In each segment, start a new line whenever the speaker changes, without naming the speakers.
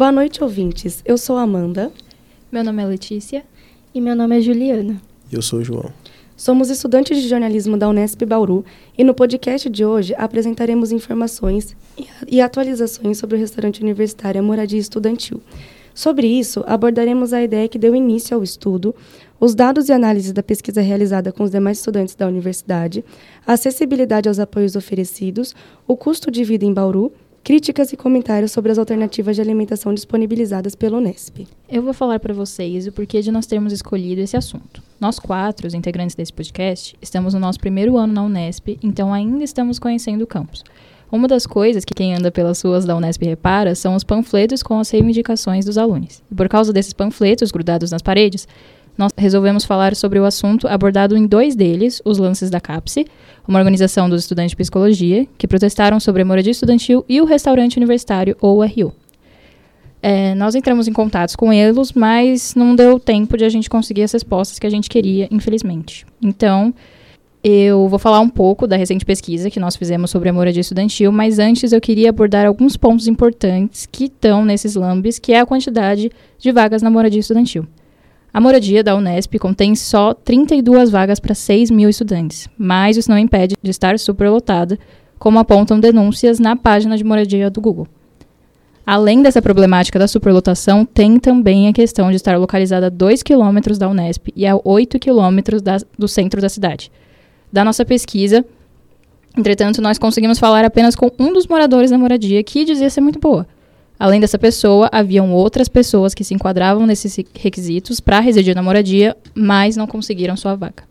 Boa noite, ouvintes. Eu sou Amanda.
Meu nome é Letícia.
E meu nome é Juliana.
E eu sou o João.
Somos estudantes de jornalismo da Unesp Bauru e no podcast de hoje apresentaremos informações e atualizações sobre o restaurante universitário Moradia Estudantil. Sobre isso, abordaremos a ideia que deu início ao estudo, os dados e análises da pesquisa realizada com os demais estudantes da universidade, a acessibilidade aos apoios oferecidos, o custo de vida em Bauru críticas e comentários sobre as alternativas de alimentação disponibilizadas pelo Unesp.
Eu vou falar para vocês o porquê de nós termos escolhido esse assunto. Nós quatro, os integrantes desse podcast, estamos no nosso primeiro ano na Unesp, então ainda estamos conhecendo o campus. Uma das coisas que quem anda pelas ruas da Unesp repara são os panfletos com as reivindicações dos alunos. E por causa desses panfletos grudados nas paredes, nós resolvemos falar sobre o assunto abordado em dois deles, os lances da CAPSE, uma organização dos estudantes de psicologia, que protestaram sobre a moradia estudantil e o restaurante universitário, ou RU. É, nós entramos em contatos com eles, mas não deu tempo de a gente conseguir as respostas que a gente queria, infelizmente. Então, eu vou falar um pouco da recente pesquisa que nós fizemos sobre a moradia estudantil, mas antes eu queria abordar alguns pontos importantes que estão nesses lambes, que é a quantidade de vagas na moradia estudantil. A moradia da Unesp contém só 32 vagas para 6 mil estudantes, mas isso não impede de estar superlotada, como apontam denúncias na página de moradia do Google. Além dessa problemática da superlotação, tem também a questão de estar localizada a 2 quilômetros da Unesp e a 8 quilômetros do centro da cidade. Da nossa pesquisa, entretanto, nós conseguimos falar apenas com um dos moradores da moradia que dizia ser muito boa. Além dessa pessoa, haviam outras pessoas que se enquadravam nesses requisitos para residir na moradia, mas não conseguiram sua vaga.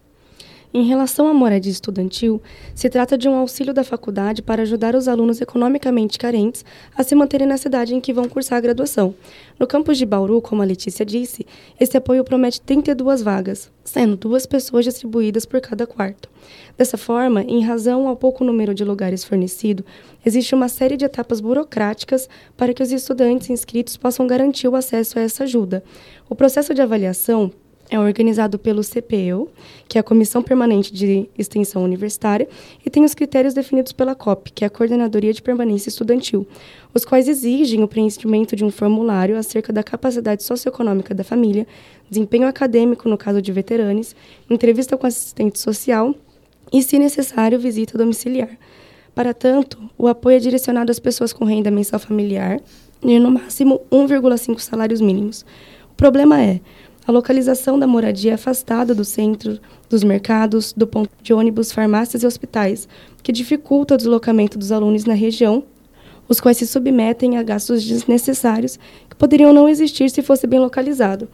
Em relação à moradia estudantil, se trata de um auxílio da faculdade para ajudar os alunos economicamente carentes a se manterem na cidade em que vão cursar a graduação. No campus de Bauru, como a Letícia disse, esse apoio promete 32 vagas, sendo duas pessoas distribuídas por cada quarto. Dessa forma, em razão ao pouco número de lugares fornecido, existe uma série de etapas burocráticas para que os estudantes inscritos possam garantir o acesso a essa ajuda. O processo de avaliação é organizado pelo CPEU, que é a Comissão Permanente de Extensão Universitária, e tem os critérios definidos pela COP, que é a Coordenadoria de Permanência Estudantil, os quais exigem o preenchimento de um formulário acerca da capacidade socioeconômica da família, desempenho acadêmico no caso de veteranos, entrevista com assistente social e, se necessário, visita domiciliar. Para tanto, o apoio é direcionado às pessoas com renda mensal familiar e, no máximo, 1,5 salários mínimos. O problema é a localização da moradia é afastada do centro, dos mercados, do ponto de ônibus, farmácias e hospitais, que dificulta o deslocamento dos alunos na região, os quais se submetem a gastos desnecessários que poderiam não existir se fosse bem localizado.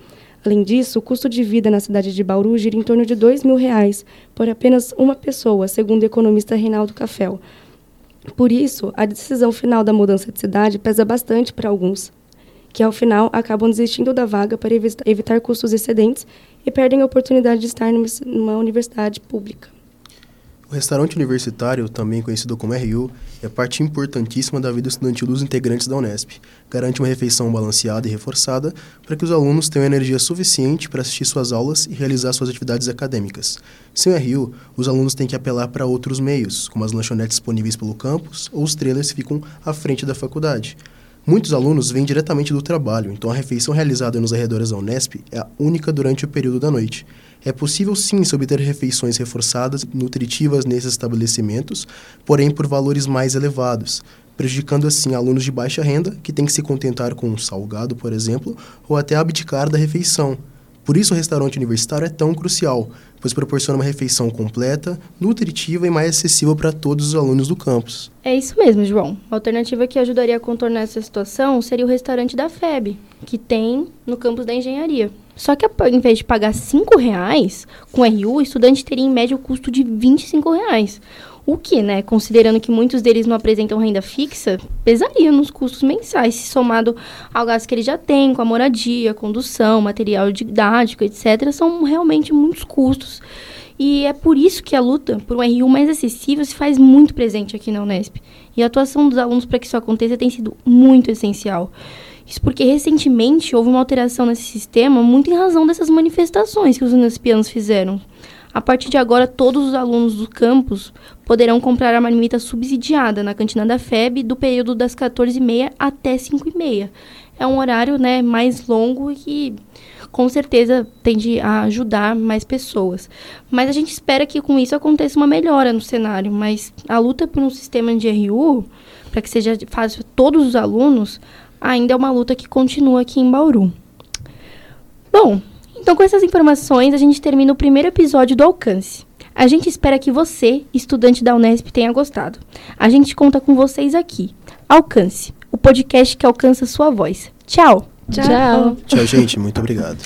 Além disso, o custo de vida na cidade de Bauru gira em torno de 2 mil reais por apenas uma pessoa, segundo o economista Reinaldo Cafel. Por isso, a decisão final da mudança de cidade pesa bastante para alguns que ao final acabam desistindo da vaga para evitar custos excedentes e perdem a oportunidade de estar numa universidade pública.
O restaurante universitário, também conhecido como RU, é parte importantíssima da vida estudantil dos integrantes da Unesp. Garante uma refeição balanceada e reforçada para que os alunos tenham energia suficiente para assistir suas aulas e realizar suas atividades acadêmicas. Sem o RU, os alunos têm que apelar para outros meios, como as lanchonetes disponíveis pelo campus ou os trailers que ficam à frente da faculdade. Muitos alunos vêm diretamente do trabalho, então a refeição realizada nos arredores da Unesp é a única durante o período da noite. É possível sim se obter refeições reforçadas nutritivas nesses estabelecimentos, porém por valores mais elevados, prejudicando assim alunos de baixa renda que têm que se contentar com um salgado, por exemplo, ou até abdicar da refeição. Por isso o restaurante universitário é tão crucial, pois proporciona uma refeição completa, nutritiva e mais acessível para todos os alunos do campus.
É isso mesmo, João. Uma alternativa que ajudaria a contornar essa situação seria o restaurante da FEB, que tem no campus da engenharia. Só que em vez de pagar R$ reais com RU, o estudante teria em média o custo de 25 reais. O que, né, considerando que muitos deles não apresentam renda fixa, pesaria nos custos mensais, se somado ao gasto que eles já têm com a moradia, condução, material didático, etc., são realmente muitos custos. E é por isso que a luta por um RU mais acessível se faz muito presente aqui na Unesp. E a atuação dos alunos para que isso aconteça tem sido muito essencial. Isso porque recentemente houve uma alteração nesse sistema muito em razão dessas manifestações que os unespianos fizeram A partir de agora, todos os alunos do campus poderão comprar a marmita subsidiada na cantina da FEB do período das 14h30 até 5h30. É um horário né, mais longo e com certeza tende a ajudar mais pessoas. Mas a gente espera que com isso aconteça uma melhora no cenário. Mas a luta por um sistema de RU, para que seja fácil todos os alunos, ainda é uma luta que continua aqui em Bauru. Bom, então com essas informações a gente termina o primeiro episódio do Alcance. A gente espera que você, estudante da Unesp, tenha gostado. A gente conta com vocês aqui. Alcance, o podcast que alcança sua voz. Tchau!
Tchau.
Tchau, gente. Muito obrigado.